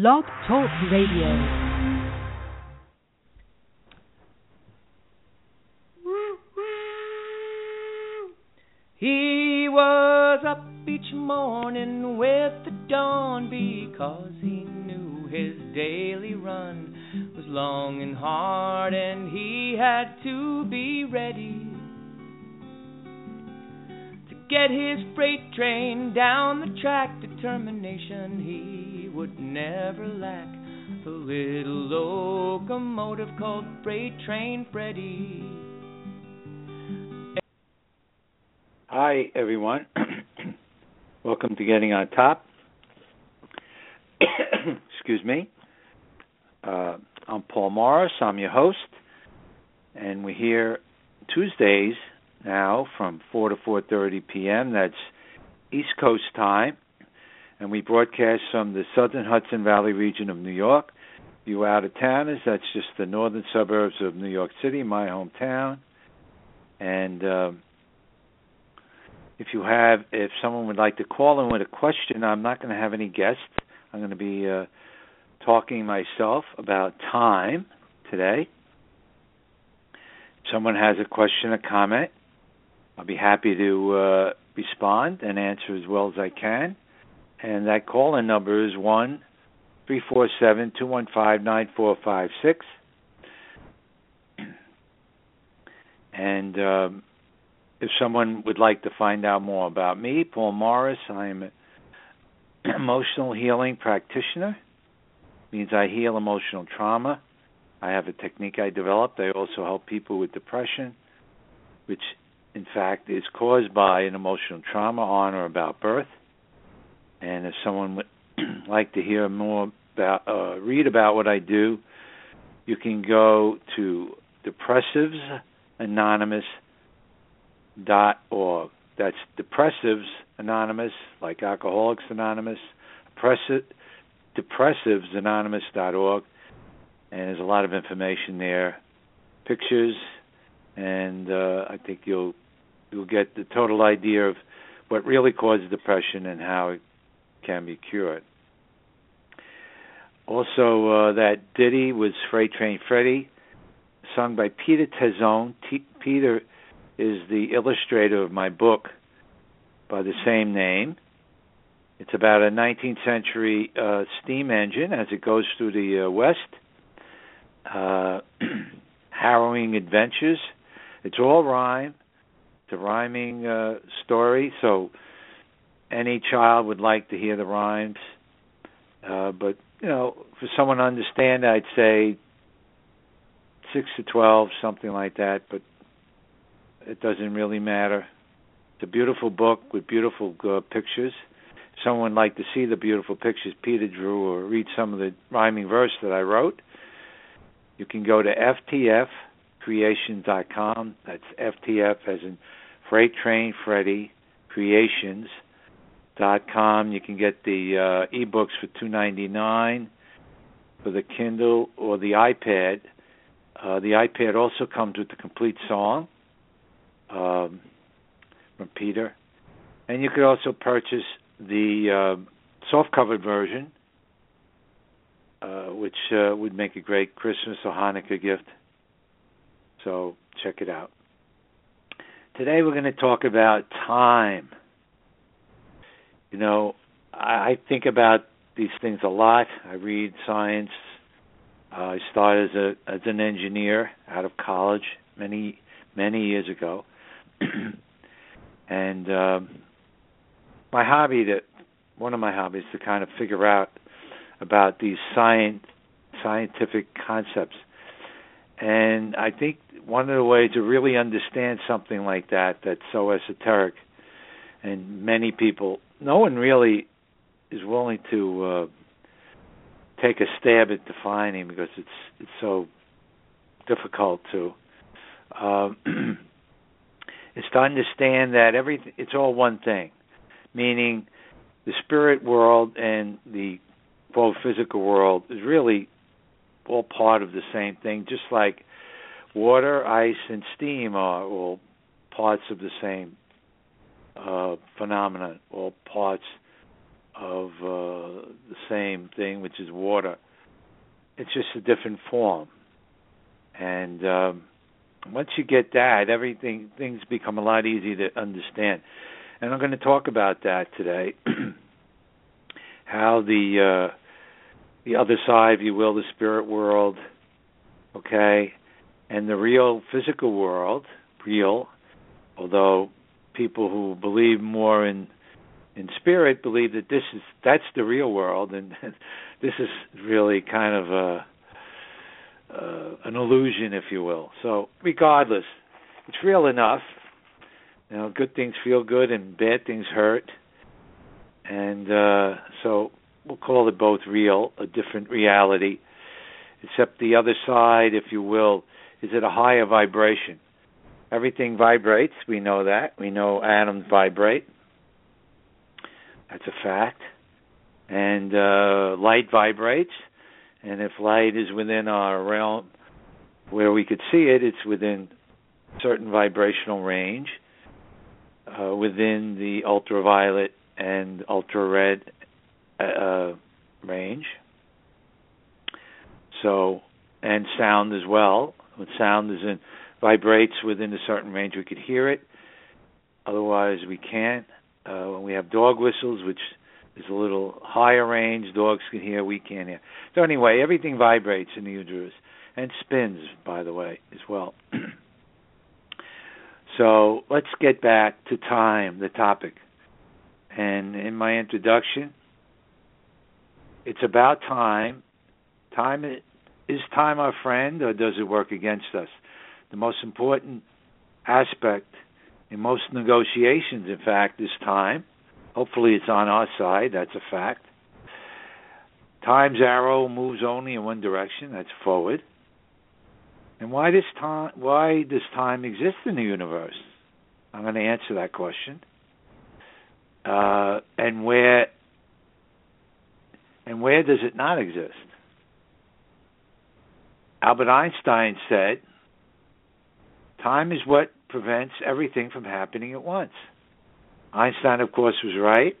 Blog Talk Radio. He was up each morning with the dawn because he knew his daily run was long and hard and he had to be ready to get his freight train down the track. Determination he would never lack. The little locomotive called Freight Train Freddy. Hi, everyone. Welcome to Getting on Top. Excuse me. Uh, I'm Paul Morris. I'm your host, and we're here Tuesdays now from 4 to 4:30 p.m. That's East Coast time, and we broadcast from the Southern Hudson Valley region of New York. You out of towners, that's just the northern suburbs of New York City, my hometown, and. Um, if you have if someone would like to call in with a question i'm not going to have any guests i'm going to be uh, talking myself about time today if someone has a question a comment i'll be happy to uh, respond and answer as well as i can and that call in number is one three four seven two one five nine four five six and um, if someone would like to find out more about me, Paul Morris, I'm an emotional healing practitioner. Means I heal emotional trauma. I have a technique I developed. I also help people with depression, which in fact is caused by an emotional trauma on or about birth. And if someone would like to hear more about, uh, read about what I do, you can go to Depressives Anonymous dot org. That's Depressives Anonymous, like Alcoholics Anonymous, Depressives Anonymous dot org, and there's a lot of information there, pictures, and uh, I think you'll you'll get the total idea of what really causes depression and how it can be cured. Also, uh, that ditty was Freight Train Freddy, sung by Peter Tezone. T- Peter is the illustrator of my book by the same name. It's about a 19th century uh, steam engine as it goes through the uh, West. Uh, harrowing adventures. It's all rhyme. It's a rhyming uh, story, so any child would like to hear the rhymes. Uh, but you know, for someone to understand, I'd say six to twelve, something like that. But it doesn't really matter. It's a beautiful book with beautiful uh, pictures. If someone would like to see the beautiful pictures Peter drew or read some of the rhyming verse that I wrote, you can go to ftfcreations.com. That's FTF as in Freight Train Freddy Creations dot com. You can get the uh, ebooks for two ninety nine for the Kindle or the iPad. Uh, the iPad also comes with the complete song um, from Peter, and you could also purchase the uh, soft-covered version, uh, which uh, would make a great Christmas or Hanukkah gift. So check it out. Today we're going to talk about time. You know, I, think about these things a lot. I read science. Uh, I started as a as an engineer out of college many many years ago, and um, my hobby that one of my hobbies to kind of figure out about these science scientific concepts. And I think one of the ways to really understand something like that that's so esoteric and many people no one really is willing to uh take a stab at defining because it's it's so difficult to um is to understand that everything it's all one thing, meaning the spirit world and the quote physical world is really all part of the same thing, just like water, ice, and steam are all parts of the same uh, phenomenon, all parts of uh, the same thing, which is water. It's just a different form, and um, once you get that, everything things become a lot easier to understand. And I'm going to talk about that today. How the uh, the other side, if you will, the spirit world, okay, and the real physical world, real, although people who believe more in in spirit believe that this is that's the real world and this is really kind of a uh, an illusion if you will. So regardless it's real enough. You know good things feel good and bad things hurt. And uh so we'll call it both real a different reality. Except the other side if you will is at a higher vibration everything vibrates we know that we know atoms vibrate that's a fact. And uh, light vibrates, and if light is within our realm where we could see it, it's within certain vibrational range, uh, within the ultraviolet and ultra red uh, range. So, and sound as well. Sound is in vibrates within a certain range, we could hear it. Otherwise, we can't. Uh, when we have dog whistles, which is a little higher range, dogs can hear, we can't hear. So anyway, everything vibrates in the uterus and spins, by the way, as well. so let's get back to time, the topic. And in my introduction, it's about time. Time is time our friend, or does it work against us? The most important aspect in most negotiations, in fact, this time. Hopefully, it's on our side. That's a fact. Time's arrow moves only in one direction. That's forward. And why does time? Why does time exist in the universe? I'm going to answer that question. Uh, and where? And where does it not exist? Albert Einstein said, "Time is what prevents everything from happening at once. Einstein, of course, was right.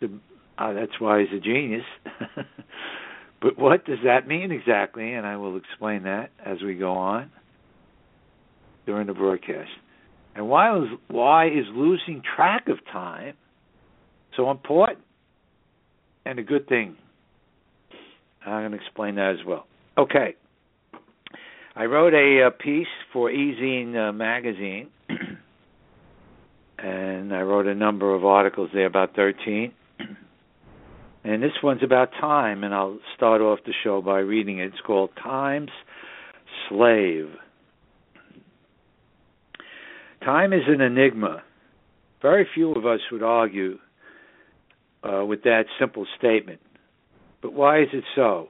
The, uh, that's why he's a genius. but what does that mean exactly? And I will explain that as we go on during the broadcast. And why is why is losing track of time so important and a good thing? I'm going to explain that as well. Okay. I wrote a, a piece for E-Zine uh, magazine, and I wrote a number of articles there, about 13. And this one's about time, and I'll start off the show by reading it. It's called Time's Slave. Time is an enigma. Very few of us would argue uh, with that simple statement. But why is it so?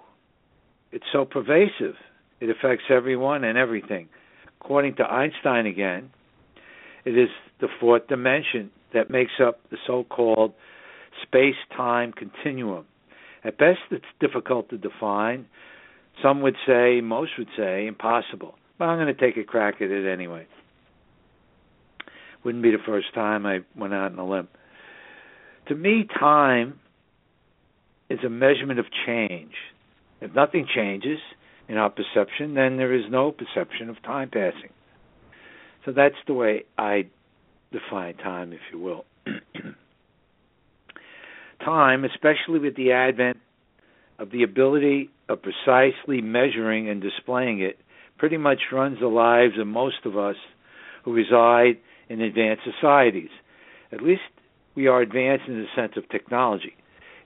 It's so pervasive. It affects everyone and everything. According to Einstein again, it is the fourth dimension that makes up the so called space time continuum. At best, it's difficult to define. Some would say, most would say, impossible. But I'm going to take a crack at it anyway. Wouldn't be the first time I went out on a limb. To me, time is a measurement of change. If nothing changes, in our perception, then there is no perception of time passing. So that's the way I define time, if you will. time, especially with the advent of the ability of precisely measuring and displaying it, pretty much runs the lives of most of us who reside in advanced societies. At least we are advanced in the sense of technology.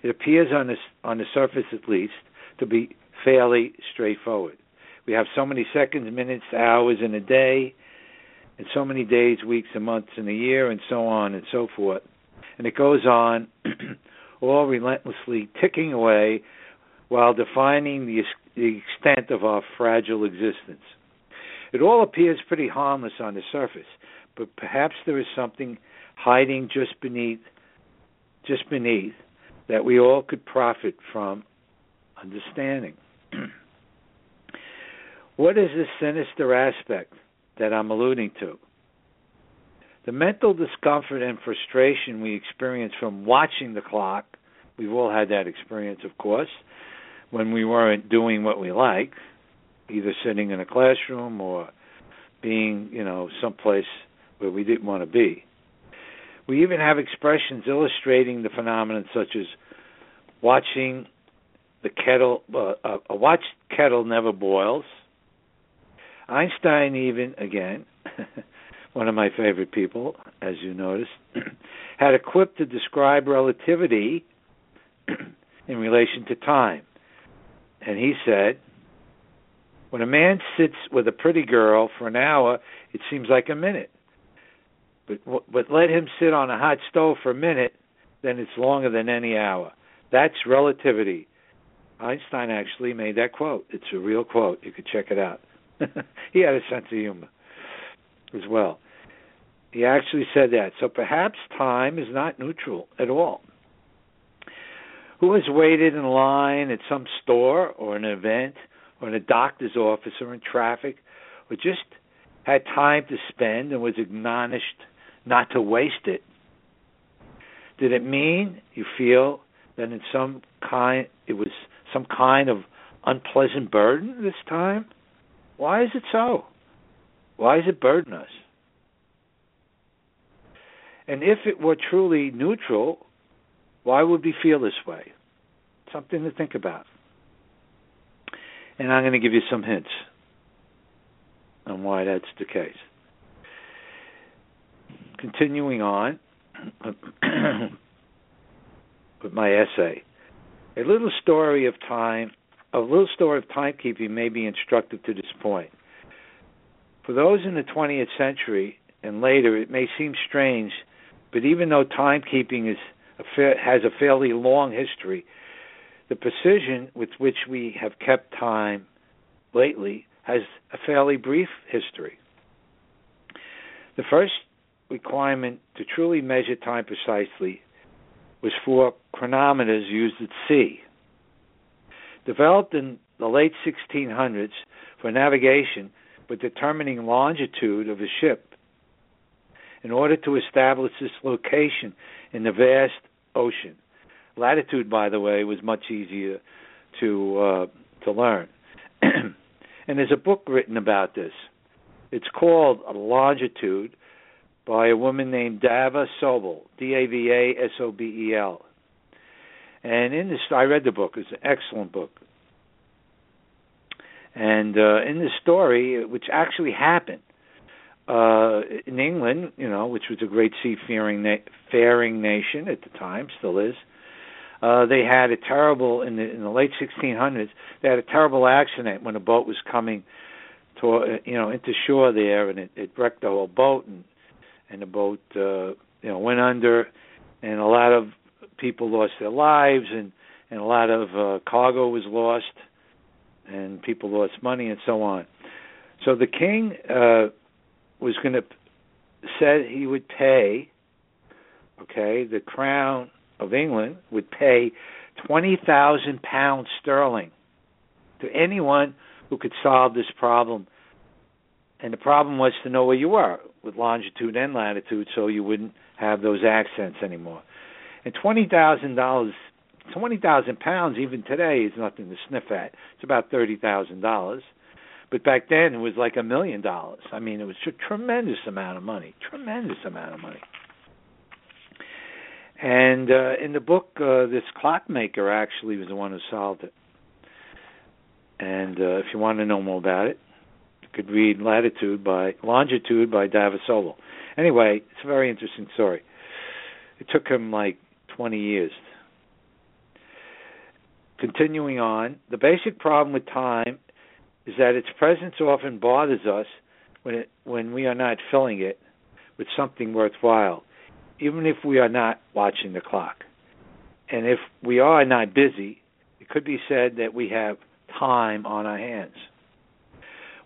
It appears on the, on the surface, at least, to be fairly straightforward. We have so many seconds, minutes, hours in a day, and so many days, weeks, and months in a year, and so on and so forth. And it goes on, all relentlessly ticking away while defining the, the extent of our fragile existence. It all appears pretty harmless on the surface, but perhaps there is something hiding just beneath just beneath that we all could profit from understanding. what is this sinister aspect that I'm alluding to? The mental discomfort and frustration we experience from watching the clock, we've all had that experience, of course, when we weren't doing what we like, either sitting in a classroom or being, you know, someplace where we didn't want to be. We even have expressions illustrating the phenomenon, such as watching the kettle, uh, a watched kettle never boils. Einstein, even again, one of my favorite people, as you noticed, had a quip to describe relativity in relation to time. And he said, When a man sits with a pretty girl for an hour, it seems like a minute. But, but let him sit on a hot stove for a minute, then it's longer than any hour. That's relativity. Einstein actually made that quote. It's a real quote. You could check it out. he had a sense of humor as well. He actually said that. So perhaps time is not neutral at all. Who has waited in line at some store or an event or in a doctor's office or in traffic or just had time to spend and was admonished not to waste it? Did it mean you feel that in some kind it was some kind of unpleasant burden this time? Why is it so? Why does it burden us? And if it were truly neutral, why would we feel this way? Something to think about. And I'm going to give you some hints on why that's the case. Continuing on with my essay. A little story of time, a little story of timekeeping may be instructive to this point. For those in the 20th century and later, it may seem strange, but even though timekeeping is a fa- has a fairly long history, the precision with which we have kept time lately has a fairly brief history. The first requirement to truly measure time precisely was for chronometers used at sea. Developed in the late 1600s for navigation for determining longitude of a ship in order to establish its location in the vast ocean. Latitude, by the way, was much easier to uh, to learn. and there's a book written about this. It's called Longitude by a woman named Dava Sobel, D A V A S O B E L. And in this, I read the book. It's an excellent book. And uh, in the story, which actually happened uh, in England, you know, which was a great seafaring na- faring nation at the time, still is. Uh, they had a terrible in the in the late 1600s. They had a terrible accident when a boat was coming to you know into shore there, and it, it wrecked the whole boat, and and the boat uh, you know went under, and a lot of people lost their lives, and and a lot of uh, cargo was lost, and people lost money and so on. So the king uh, was going to said he would pay. Okay, the crown of England would pay twenty thousand pounds sterling to anyone who could solve this problem. And the problem was to know where you were with longitude and latitude, so you wouldn't have those accents anymore. And twenty thousand dollars, twenty thousand pounds, even today, is nothing to sniff at. It's about thirty thousand dollars. But back then, it was like a million dollars. I mean, it was a tremendous amount of money. Tremendous amount of money. And uh, in the book, uh, this clockmaker actually was the one who solved it. And uh, if you want to know more about it, could read Latitude by Longitude by Dava Sobel. Anyway, it's a very interesting story. It took him like 20 years. Continuing on, the basic problem with time is that its presence often bothers us when it, when we are not filling it with something worthwhile, even if we are not watching the clock. And if we are not busy, it could be said that we have time on our hands.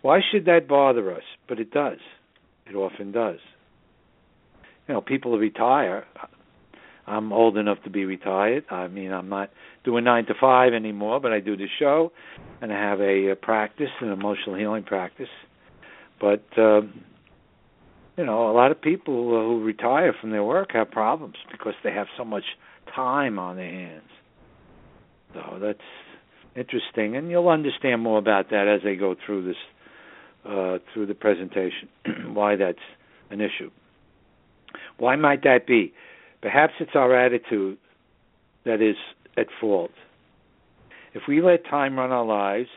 Why should that bother us? But it does. It often does. You know, people retire. I'm old enough to be retired. I mean, I'm not doing nine to five anymore, but I do the show, and I have a, a practice, an emotional healing practice. But um, you know, a lot of people who retire from their work have problems because they have so much time on their hands. So that's interesting, and you'll understand more about that as they go through this uh, through the presentation. why that's an issue. Why might that be? Perhaps it's our attitude that is at fault. If we let time run our lives,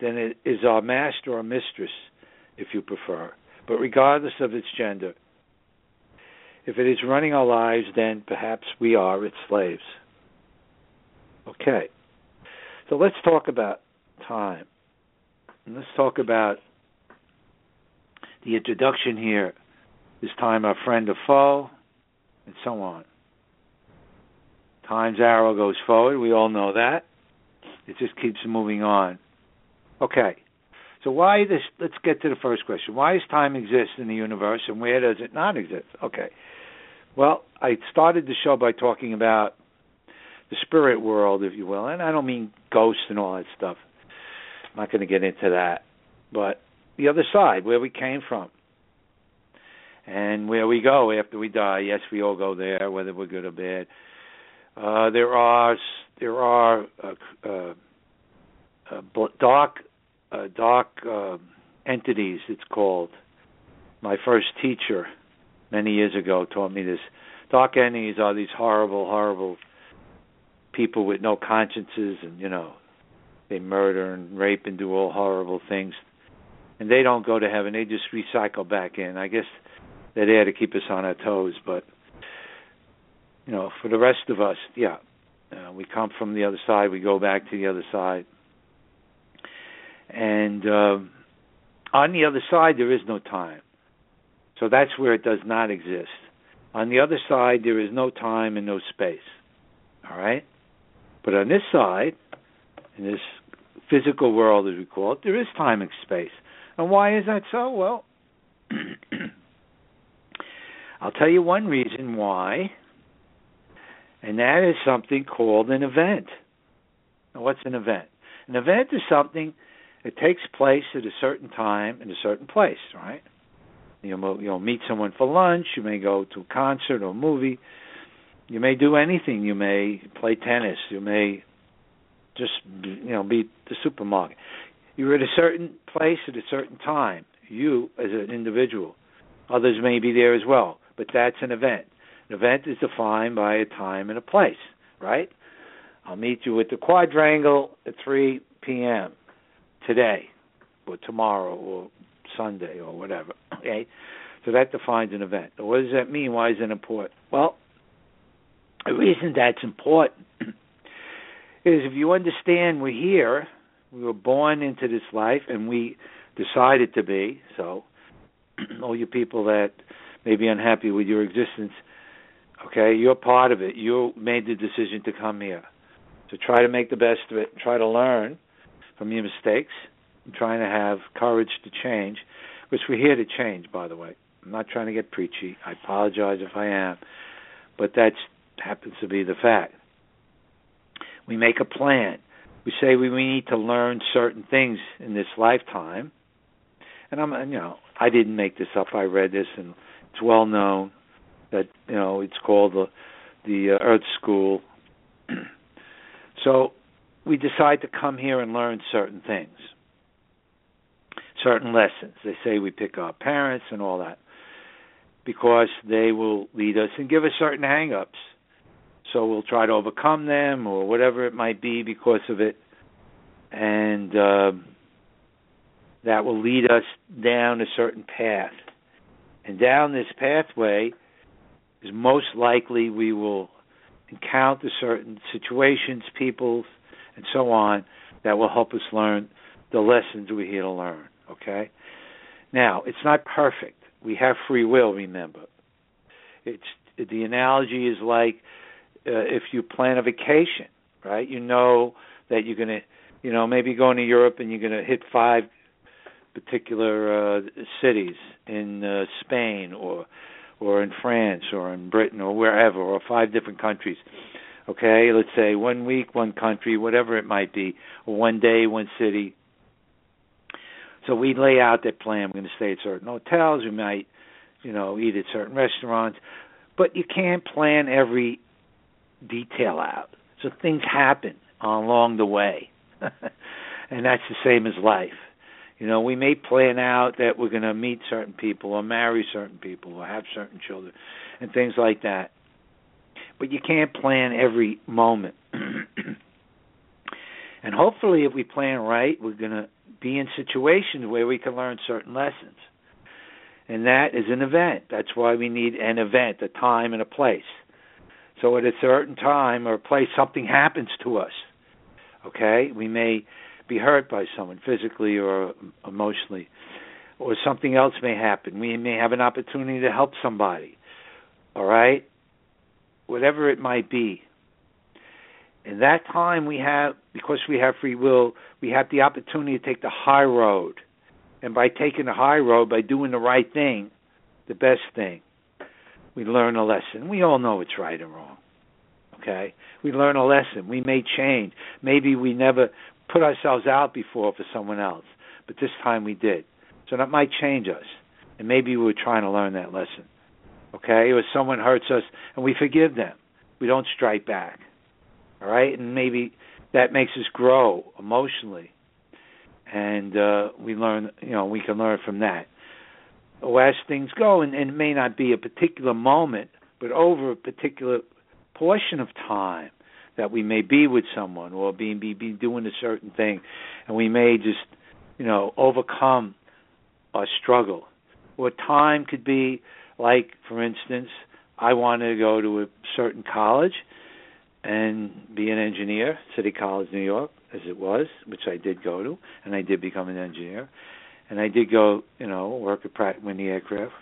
then it is our master or mistress, if you prefer, but regardless of its gender. If it is running our lives, then perhaps we are its slaves. Okay. So let's talk about time. And let's talk about the introduction here, this time our friend or foe? And so on. Time's arrow goes forward. We all know that. It just keeps moving on. Okay. So why this? Let's get to the first question. Why does time exist in the universe, and where does it not exist? Okay. Well, I started the show by talking about the spirit world, if you will, and I don't mean ghosts and all that stuff. I'm not going to get into that, but the other side, where we came from, and where we go after we die. Yes, we all go there, whether we're good or bad. Uh, there are there are uh, uh, uh dark uh, dark uh, entities. It's called. My first teacher, many years ago, taught me this. Dark entities are these horrible, horrible people with no consciences, and you know, they murder and rape and do all horrible things. And they don't go to heaven; they just recycle back in. I guess they're there to keep us on our toes, but you know, for the rest of us, yeah, uh, we come from the other side, we go back to the other side, and uh, on the other side there is no time, so that's where it does not exist. On the other side, there is no time and no space. All right, but on this side, in this physical world, as we call it, there is time and space. And why is that so? Well. I'll tell you one reason why and that is something called an event. Now, what's an event? An event is something that takes place at a certain time in a certain place, right? You'll, you'll meet someone for lunch. You may go to a concert or a movie. You may do anything. You may play tennis. You may just you know be at the supermarket. You're at a certain place at a certain time. You as an individual. Others may be there as well, but that's an event. An event is defined by a time and a place, right? I'll meet you at the quadrangle at 3 p.m. today, or tomorrow, or Sunday, or whatever. Okay, so that defines an event. What does that mean? Why is it important? Well, the reason that's important is if you understand we're here, we were born into this life, and we decided to be. So, all you people that may be unhappy with your existence Okay, you're part of it. You made the decision to come here. So try to make the best of it. Try to learn from your mistakes. Trying to have courage to change, which we're here to change, by the way. I'm not trying to get preachy. I apologize if I am, but that happens to be the fact. We make a plan. We say we, we need to learn certain things in this lifetime. And I'm, you know, I didn't make this up. I read this, and it's well known that you know it's called the the uh, Earth School. so we decide to come here and learn certain things, certain lessons. They say we pick our parents and all that because they will lead us and give us certain hang-ups. So we'll try to overcome them or whatever it might be because of it, and uh, that will lead us down a certain path. And down this pathway, is most likely we will encounter certain situations, people, and so on that will help us learn the lessons we're here to learn. Okay? Now, it's not perfect. We have free will, remember. It's the analogy is like if you plan a vacation, right? You know that you're going to, you know, maybe going to Europe and you're going to hit five particular uh, cities in uh, Spain or or in France or in Britain or wherever or five different countries. Okay, let's say one week, one country, whatever it might be, or one day, one city. So we lay out that plan. We're going to stay at certain hotels. We might you know, eat at certain restaurants, but you can't plan every detail out. So things happen along the way. and that's the same as life. You know, we may plan out that we're going to meet certain people or marry certain people or have certain children and things like that. But you can't plan every moment. and hopefully, if we plan right, we're going to be in situations where we can learn certain lessons. And that is an event. That's why we need an event, a time and a place. So at a certain time or place, something happens to us. Okay? We may be hurt by someone physically or emotionally, or something else may happen. We may have an opportunity to help somebody. All right? Whatever it might be. In that time, we have, because we have free will, we have the opportunity to take the high road. And by taking the high road, by doing the right thing, the best thing, we learn a lesson. We all know it's right and wrong. Okay? We learn a lesson. We may change. Maybe we never put ourselves out before for someone else, but this time we did. So that might change us. And maybe we were trying to learn that lesson. Okay? Or someone hurts us and we forgive them. We don't strike back. All right? And maybe that makes us grow emotionally. And uh we learn, you know, we can learn from that. Or as things go, and, and it may not be a particular moment, but over a particular portion of time, that we may be with someone or be be, be doing a certain thing, and we may just you know overcome our struggle. Or time could be like, for instance, I wanted to go to a certain college and be an engineer, City College, New York, as it was, which I did go to, and I did become an engineer, and I did go, you know, work at Pratt Whitney Aircraft,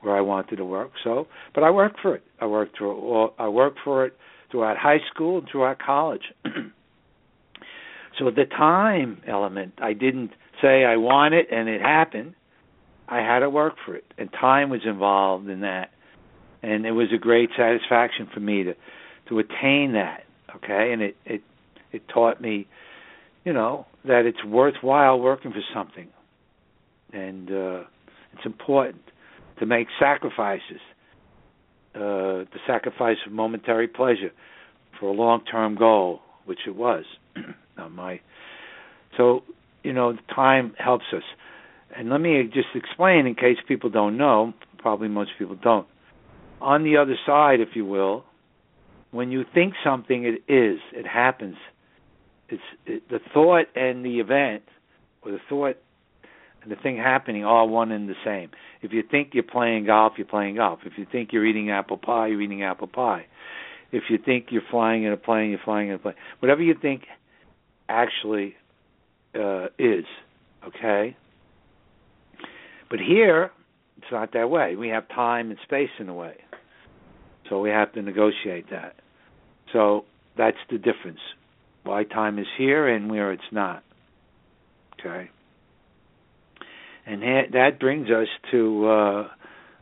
where I wanted to work. So, but I worked for it. I worked through. I worked for it throughout high school and throughout college. so the time element, I didn't say I want it and it happened. I had to work for it, and time was involved in that, and it was a great satisfaction for me to to attain that. Okay, and it it it taught me, you know, that it's worthwhile working for something, and uh, it's important to make sacrifices uh, the sacrifice of momentary pleasure for a long-term goal, which it was. my so you know time helps us, and let me just explain in case people don't know. Probably most people don't. On the other side, if you will, when you think something, it is. It happens. It's it, the thought and the event, or the thought and the thing happening all one and the same. If you think you're playing golf, you're playing golf. If you think you're eating apple pie, you're eating apple pie. If you think you're flying in a plane, you're flying in a plane. Whatever you think actually uh, is, okay? But here, it's not that way. We have time and space in a way. So we have to negotiate that. So that's the difference. Why time is here and where it's not. Okay? And that brings us to uh,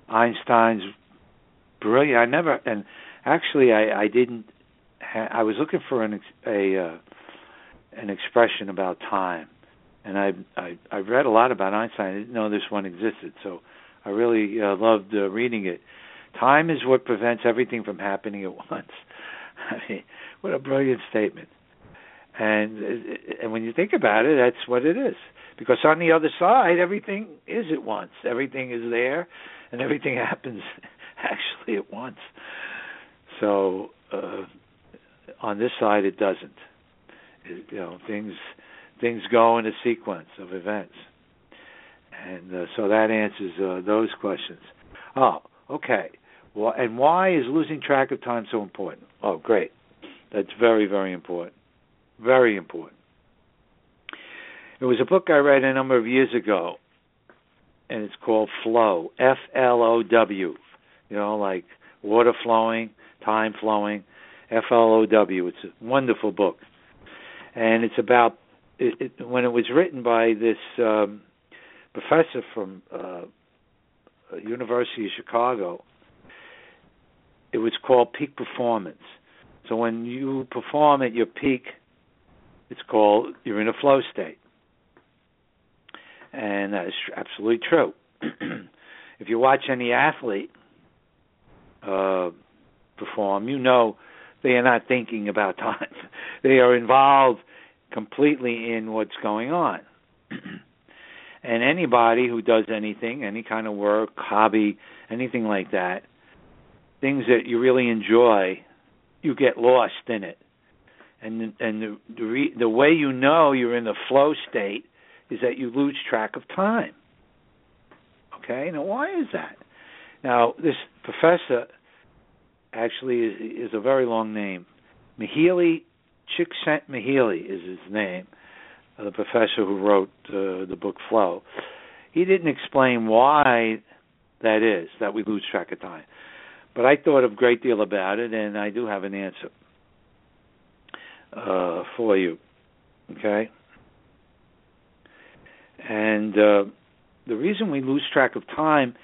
Einstein's brilliant. I never and actually I, I didn't. Ha- I was looking for an a uh, an expression about time, and I I I read a lot about Einstein. I didn't know this one existed, so I really uh, loved uh, reading it. Time is what prevents everything from happening at once. I mean, what a brilliant statement. And and when you think about it, that's what it is because on the other side everything is at once. Everything is there and everything happens actually at once. So uh on this side it doesn't. It, you know things things go in a sequence of events. And uh, so that answers uh, those questions. Oh okay. Well and why is losing track of time so important? Oh great. That's very very important. Very important it was a book I read a number of years ago, and it's called Flow, F L O W. You know, like water flowing, time flowing, F L O W. It's a wonderful book, and it's about it, it, when it was written by this um, professor from uh, University of Chicago. It was called peak performance. So when you perform at your peak, it's called you're in a flow state and that is absolutely true. if you watch any athlete uh, perform, you know they are not thinking about time. they are involved completely in what's going on. and anybody who does anything, any kind of work, hobby, anything like that, things that you really enjoy, you get lost in it. And and the the, re, the way you know you're in the flow state is that you lose track of time. Okay, now why is that? Now this professor actually is, is a very long name. Mihaly Csikszentmihalyi is his name, uh, the professor who wrote uh, the book Flow. He didn't explain why that is that we lose track of time, but I thought a great deal about it, and I do have an answer uh, for you. Okay, and uh, the reason we lose track of time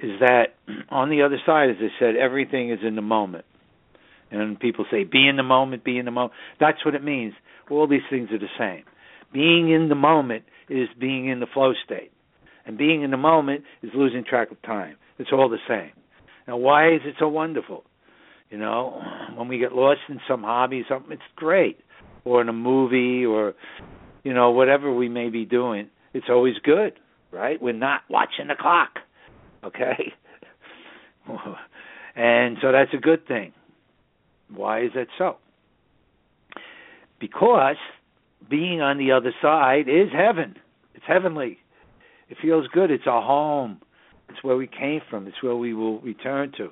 is that on the other side, as I said, everything is in the moment. And people say, be in the moment, be in the moment. That's what it means. All these things are the same. Being in the moment is being in the flow state. And being in the moment is losing track of time. It's all the same. Now, why is it so wonderful? You know, when we get lost in some hobby, something, it's great. Or in a movie, or, you know, whatever we may be doing, it's always good, right? We're not watching the clock Okay? and so that's a good thing. Why is that so? Because being on the other side is heaven. It's heavenly. It feels good. It's our home. It's where we came from. It's where we will return to.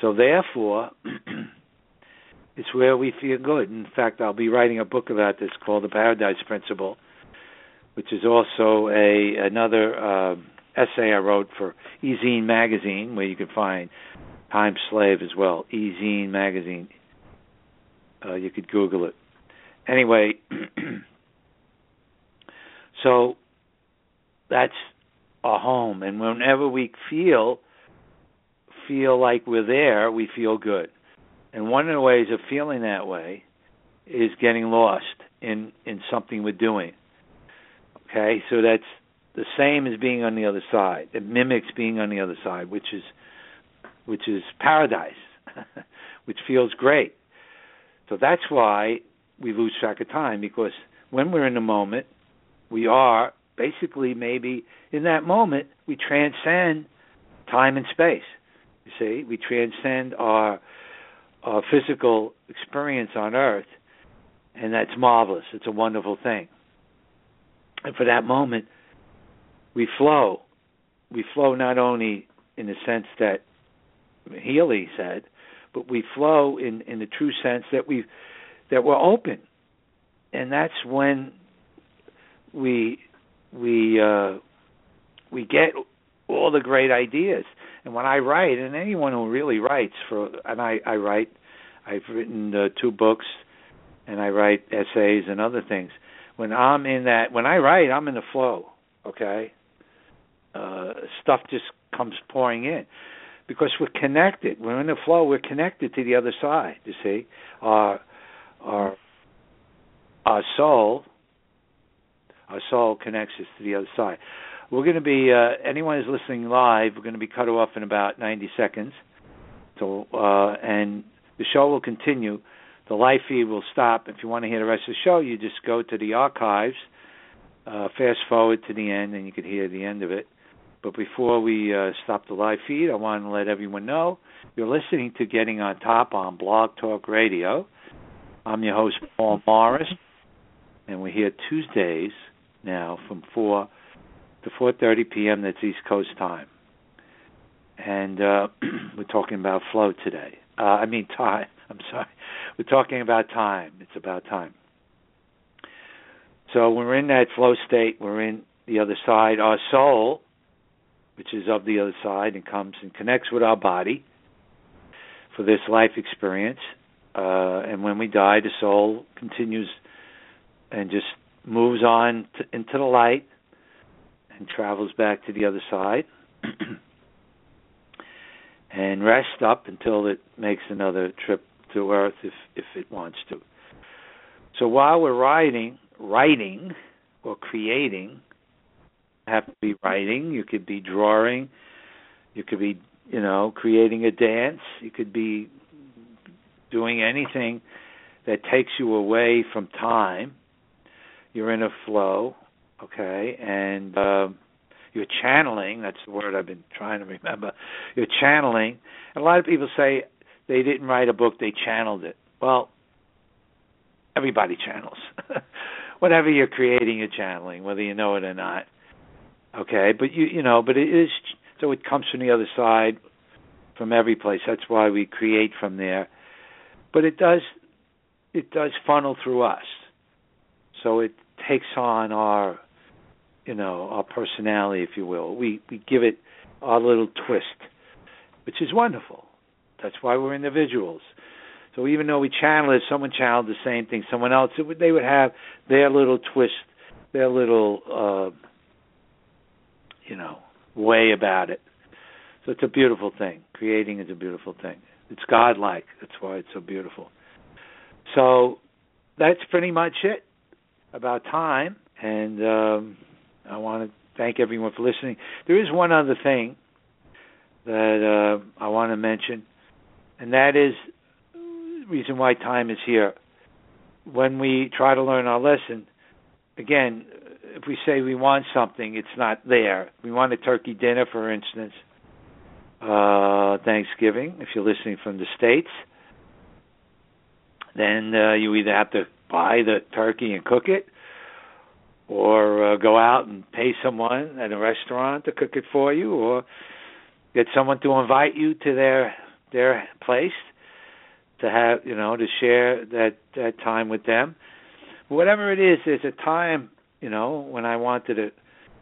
So therefore, it's where we feel good. In fact, I'll be writing a book about this called The Paradise Principle, which is also a another uh, essay I wrote for Ezine magazine, where you can find Time Slave as well. Ezine magazine. Uh, you could Google it. Anyway, so that's a home, and whenever we feel feel like we're there, we feel good. And one of the ways of feeling that way is getting lost in in something we're doing. Okay, so that's the same as being on the other side. It mimics being on the other side, which is which is paradise, which feels great. So that's why we lose track of time because when we're in the moment, we are basically maybe in that moment we transcend time and space. You see, we transcend our our physical experience on Earth, and that's marvelous. It's a wonderful thing. And for that moment, we flow. We flow not only in the sense that Healy said, but we flow in in the true sense that we that we're open, and that's when we we uh, we get all the great ideas. And when I write, and anyone who really writes for, and I I write, I've written uh, two books, and I write essays and other things. When I'm in that, when I write, I'm in the flow. Okay, uh, stuff just comes pouring in because we're connected. We're in the flow. We're connected to the other side. You see, our our our soul, our soul connects us to the other side. We're going to be uh, anyone who's listening live. We're going to be cut off in about 90 seconds. So uh, and the show will continue. The live feed will stop. If you want to hear the rest of the show, you just go to the archives, uh, fast forward to the end, and you can hear the end of it. But before we uh, stop the live feed, I want to let everyone know you're listening to Getting on Top on Blog Talk Radio. I'm your host, Paul Morris, and we're here Tuesdays now from 4 to 4.30 p.m. That's East Coast time. And uh, we're talking about flow today. Uh, I mean time. I'm sorry. We're talking about time. It's about time. So we're in that flow state. We're in the other side. Our soul which is of the other side and comes and connects with our body for this life experience. Uh, and when we die, the soul continues and just moves on to, into the light and travels back to the other side and rests up until it makes another trip to Earth if if it wants to. So while we're writing, writing or creating, have to be writing, you could be drawing, You could be, you know, creating a dance. You could be doing anything that takes you away from time. You're in a flow, okay, and uh, you're channeling. That's the word I've been trying to remember. You're channeling. And a lot of people say they didn't write a book; they channeled it. Well, everybody channels. Whatever you're creating, you're channeling, whether you know it or not. Okay, but you you know, but it is so it comes from the other side, from every place. That's why we create from there. But it does it does funnel through us. So it takes on our you know, our personality, if you will. We we give it our little twist, which is wonderful. That's why we're individuals. So even though we channel it, someone channeled the same thing, someone else, would, they would have their little twist, their little, uh, you know, way about it. So it's a beautiful thing. Creating is a beautiful thing. It's godlike. That's why it's so beautiful. So that's pretty much it about time. And um, I want to thank everyone for listening. There is one other thing that uh, I want to mention, and that is the reason why time is here. When we try to learn our lesson, again, if we say we want something, it's not there. We want a turkey dinner, for instance, uh, Thanksgiving, if you're listening from the States, then uh, you either have to buy the turkey and cook it, or uh, go out and pay someone at a restaurant to cook it for you, or get someone to invite you to their their place to have you know to share that that time with them. Whatever it is, there's a time you know when I wanted to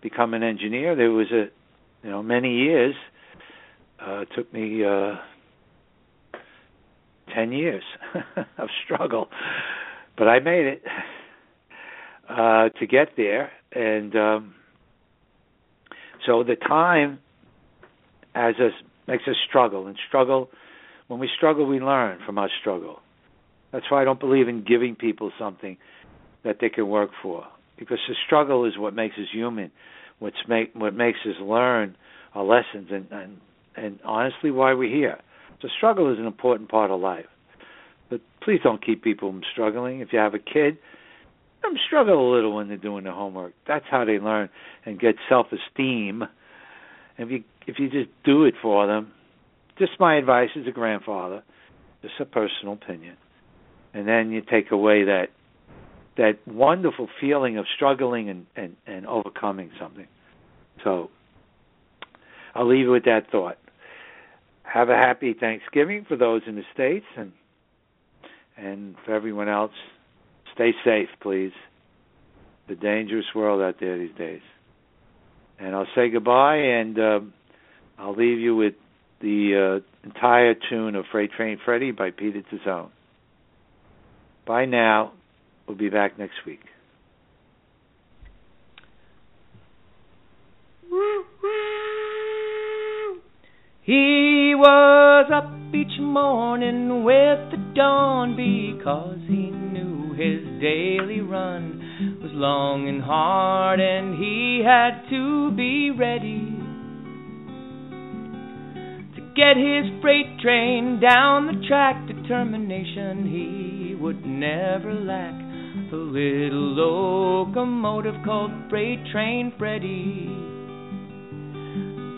become an engineer. There was a you know many years. Uh, it took me uh, ten years of struggle, but I made it uh, to get there, and um, so the time as us makes us struggle and struggle. When we struggle, we learn from our struggle. That's why I don't believe in giving people something that they can work for, because the struggle is what makes us human, what's make what makes us learn our lessons, and and and honestly, why we're here. So struggle is an important part of life. But please don't keep people from struggling. If you have a kid, let them struggle a little when they're doing their homework. That's how they learn and get self-esteem. If you if you just do it for them, just my advice as a grandfather, just a personal opinion, and then you take away that that wonderful feeling of struggling and and, and overcoming something. So I'll leave you with that thought. Have a happy Thanksgiving for those in the states and and for everyone else stay safe, please. The dangerous world out there these days. And I'll say goodbye, and uh, I'll leave you with the uh, entire tune of Freight Train Freddy by Peter Tazzone. Bye now. We'll be back next week. He was up each morning with the dawn because he knew his daily run was long and hard, and he had to be ready get his freight train down the track. Determination he would never lack. The little locomotive called Freight Train Freddy.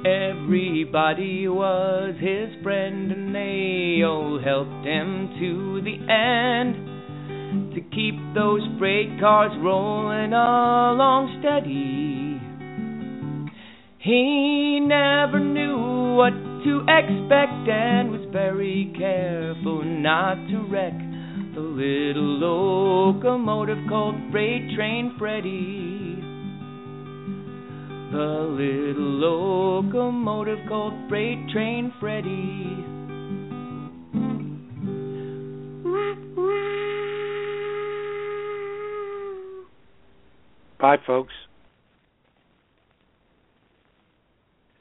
Everybody was his friend, and they all helped him to the end to keep those freight cars rolling along steady. He never knew what to expect and was very careful not to wreck the little locomotive called Freight Train Freddy. The little locomotive called Freight Train Freddy. Bye, folks.